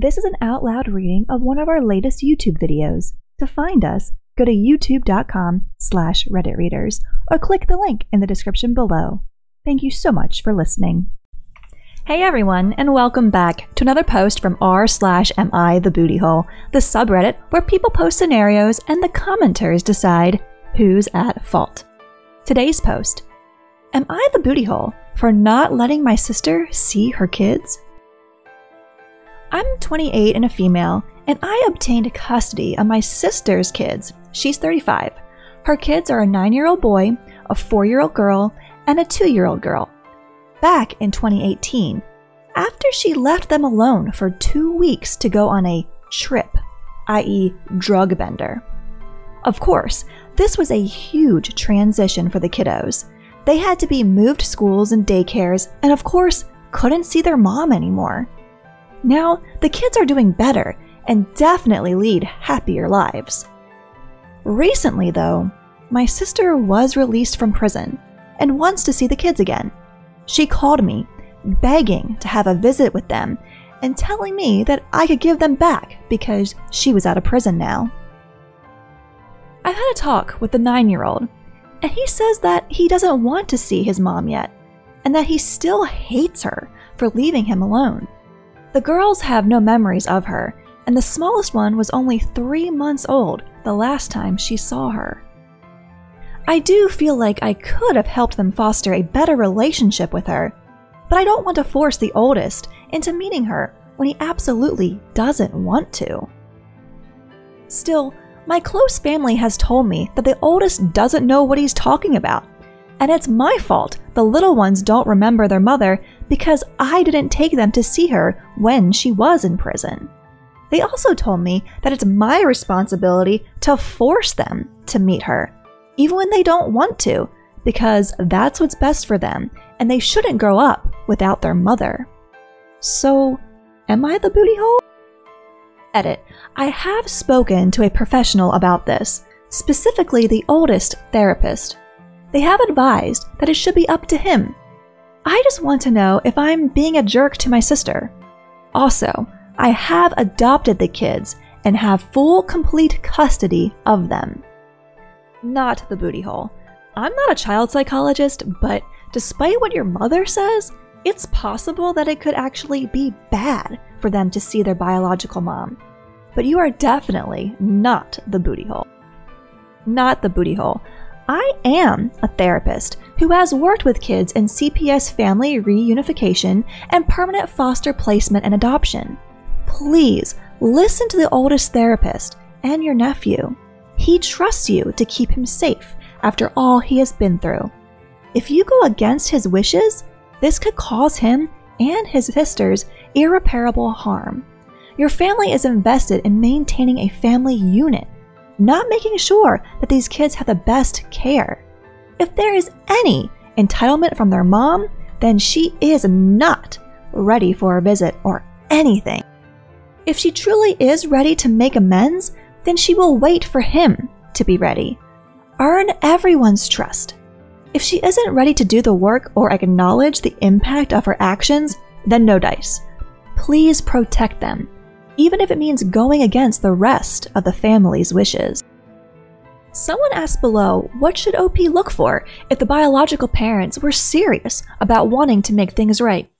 This is an out loud reading of one of our latest YouTube videos. To find us, go to youtube.com slash redditreaders or click the link in the description below. Thank you so much for listening. Hey everyone, and welcome back to another post from r slash mi the booty hole, the subreddit where people post scenarios and the commenters decide who's at fault. Today's post Am I the booty hole for not letting my sister see her kids? I'm 28 and a female, and I obtained custody of my sister's kids. She's 35. Her kids are a 9 year old boy, a 4 year old girl, and a 2 year old girl back in 2018 after she left them alone for two weeks to go on a trip, i.e., drug bender. Of course, this was a huge transition for the kiddos. They had to be moved schools and daycares, and of course, couldn't see their mom anymore. Now, the kids are doing better and definitely lead happier lives. Recently, though, my sister was released from prison and wants to see the kids again. She called me, begging to have a visit with them and telling me that I could give them back because she was out of prison now. I've had a talk with the nine year old, and he says that he doesn't want to see his mom yet, and that he still hates her for leaving him alone. The girls have no memories of her, and the smallest one was only three months old the last time she saw her. I do feel like I could have helped them foster a better relationship with her, but I don't want to force the oldest into meeting her when he absolutely doesn't want to. Still, my close family has told me that the oldest doesn't know what he's talking about, and it's my fault the little ones don't remember their mother because I didn't take them to see her when she was in prison. They also told me that it's my responsibility to force them to meet her even when they don't want to, because that's what's best for them, and they shouldn't grow up without their mother. So, am I the booty hole? Edit. I have spoken to a professional about this, specifically the oldest therapist. They have advised that it should be up to him. I just want to know if I'm being a jerk to my sister. Also, I have adopted the kids and have full complete custody of them not the booty hole. I'm not a child psychologist, but despite what your mother says, it's possible that it could actually be bad for them to see their biological mom. But you are definitely not the booty hole. Not the booty hole. I am a therapist who has worked with kids in CPS family reunification and permanent foster placement and adoption. Please listen to the oldest therapist and your nephew. He trusts you to keep him safe after all he has been through. If you go against his wishes, this could cause him and his sisters irreparable harm. Your family is invested in maintaining a family unit, not making sure that these kids have the best care. If there is any entitlement from their mom, then she is not ready for a visit or anything. If she truly is ready to make amends, then she will wait for him to be ready. Earn everyone's trust. If she isn't ready to do the work or acknowledge the impact of her actions, then no dice. Please protect them, even if it means going against the rest of the family's wishes. Someone asked below what should OP look for if the biological parents were serious about wanting to make things right.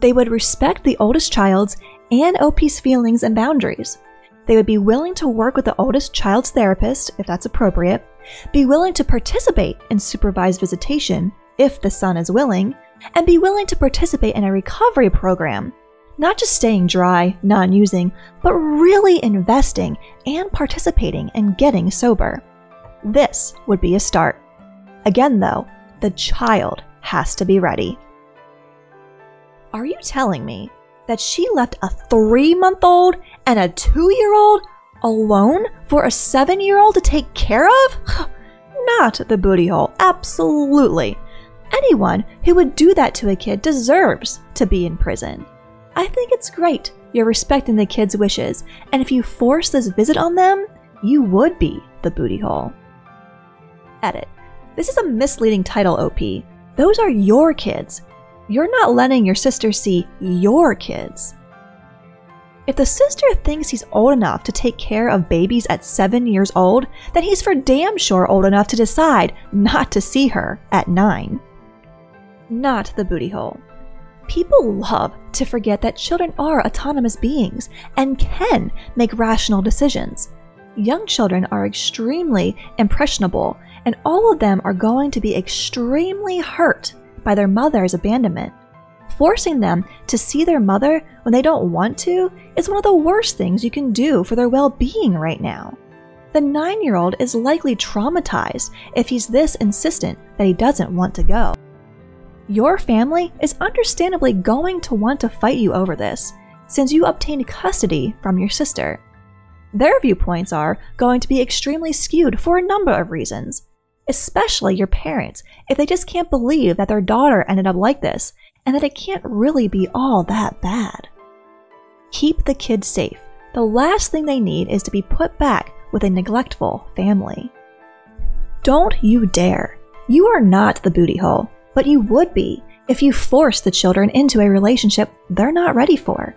They would respect the oldest child's and OP's feelings and boundaries. They would be willing to work with the oldest child's therapist, if that's appropriate, be willing to participate in supervised visitation, if the son is willing, and be willing to participate in a recovery program. Not just staying dry, non using, but really investing and participating in getting sober. This would be a start. Again, though, the child has to be ready. Are you telling me that she left a three month old and a two year old alone for a seven year old to take care of? Not the booty hole, absolutely. Anyone who would do that to a kid deserves to be in prison. I think it's great you're respecting the kid's wishes, and if you force this visit on them, you would be the booty hole. Edit. This is a misleading title, OP. Those are your kids. You're not letting your sister see your kids. If the sister thinks he's old enough to take care of babies at seven years old, then he's for damn sure old enough to decide not to see her at nine. Not the booty hole. People love to forget that children are autonomous beings and can make rational decisions. Young children are extremely impressionable, and all of them are going to be extremely hurt by their mother's abandonment. Forcing them to see their mother when they don't want to is one of the worst things you can do for their well being right now. The nine year old is likely traumatized if he's this insistent that he doesn't want to go. Your family is understandably going to want to fight you over this, since you obtained custody from your sister. Their viewpoints are going to be extremely skewed for a number of reasons, especially your parents, if they just can't believe that their daughter ended up like this and that it can't really be all that bad. Keep the kids safe. The last thing they need is to be put back with a neglectful family. Don't you dare. You are not the booty hole, but you would be if you forced the children into a relationship they're not ready for.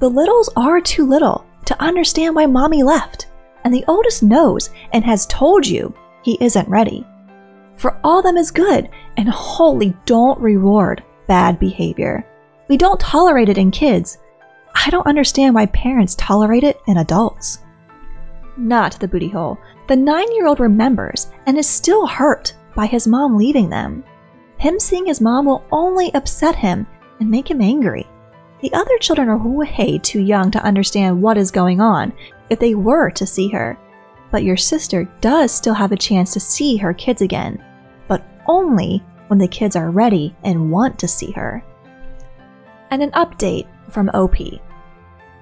The littles are too little to understand why mommy left, and the oldest knows and has told you he isn't ready. For all them is good, and wholly don't reward bad behavior. We don't tolerate it in kids. I don't understand why parents tolerate it in adults. Not the booty hole. The nine year old remembers and is still hurt by his mom leaving them. Him seeing his mom will only upset him and make him angry. The other children are way too young to understand what is going on if they were to see her. But your sister does still have a chance to see her kids again, but only when the kids are ready and want to see her. And an update from OP.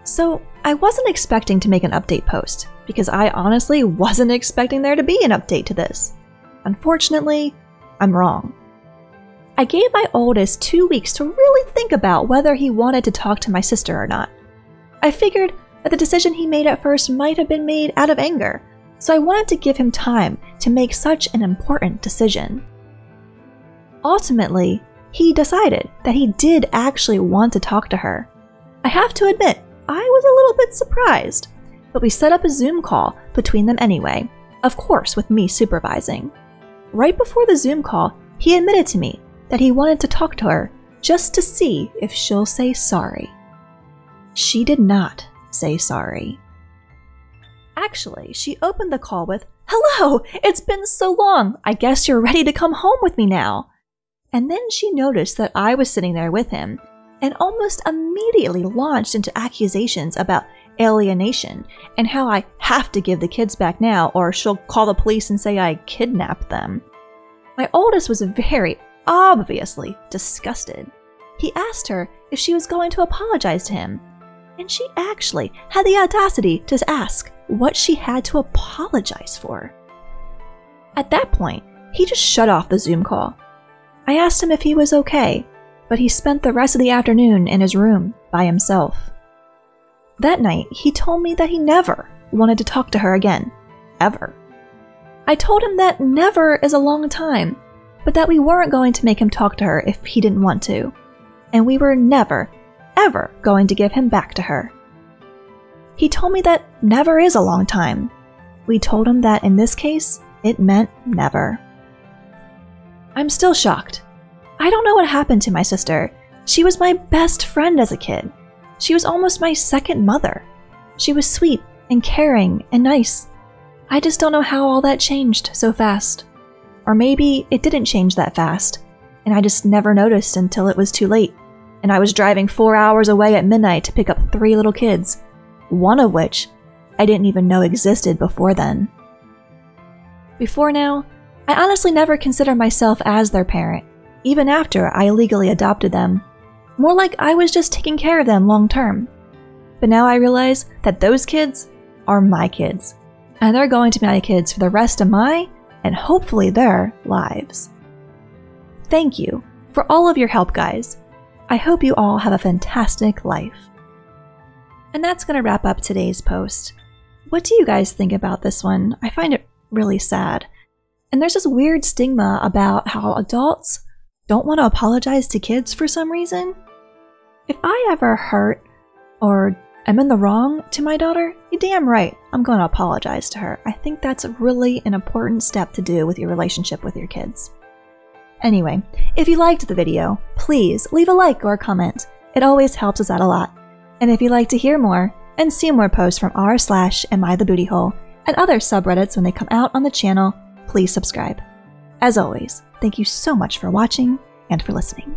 So, I wasn't expecting to make an update post, because I honestly wasn't expecting there to be an update to this. Unfortunately, I'm wrong. I gave my oldest two weeks to really think about whether he wanted to talk to my sister or not. I figured that the decision he made at first might have been made out of anger, so I wanted to give him time to make such an important decision. Ultimately, he decided that he did actually want to talk to her. I have to admit, I was a little bit surprised, but we set up a Zoom call between them anyway, of course, with me supervising. Right before the Zoom call, he admitted to me that he wanted to talk to her just to see if she'll say sorry. She did not say sorry. Actually, she opened the call with, Hello, it's been so long. I guess you're ready to come home with me now. And then she noticed that I was sitting there with him and almost immediately launched into accusations about alienation and how I have to give the kids back now or she'll call the police and say I kidnapped them. My oldest was very obviously disgusted. He asked her if she was going to apologize to him, and she actually had the audacity to ask what she had to apologize for. At that point, he just shut off the Zoom call I asked him if he was okay, but he spent the rest of the afternoon in his room by himself. That night, he told me that he never wanted to talk to her again. Ever. I told him that never is a long time, but that we weren't going to make him talk to her if he didn't want to. And we were never, ever going to give him back to her. He told me that never is a long time. We told him that in this case, it meant never. I'm still shocked. I don't know what happened to my sister. She was my best friend as a kid. She was almost my second mother. She was sweet and caring and nice. I just don't know how all that changed so fast. Or maybe it didn't change that fast, and I just never noticed until it was too late, and I was driving four hours away at midnight to pick up three little kids, one of which I didn't even know existed before then. Before now, I honestly never considered myself as their parent, even after I legally adopted them. More like I was just taking care of them long term. But now I realize that those kids are my kids, and they're going to be my kids for the rest of my, and hopefully their, lives. Thank you for all of your help, guys. I hope you all have a fantastic life. And that's going to wrap up today's post. What do you guys think about this one? I find it really sad. And there's this weird stigma about how adults don't want to apologize to kids for some reason. If I ever hurt or I'm in the wrong to my daughter, you damn right, I'm going to apologize to her. I think that's really an important step to do with your relationship with your kids. Anyway, if you liked the video, please leave a like or a comment. It always helps us out a lot. And if you'd like to hear more and see more posts from r slash am I the booty hole and other subreddits when they come out on the channel, please subscribe. As always, thank you so much for watching and for listening.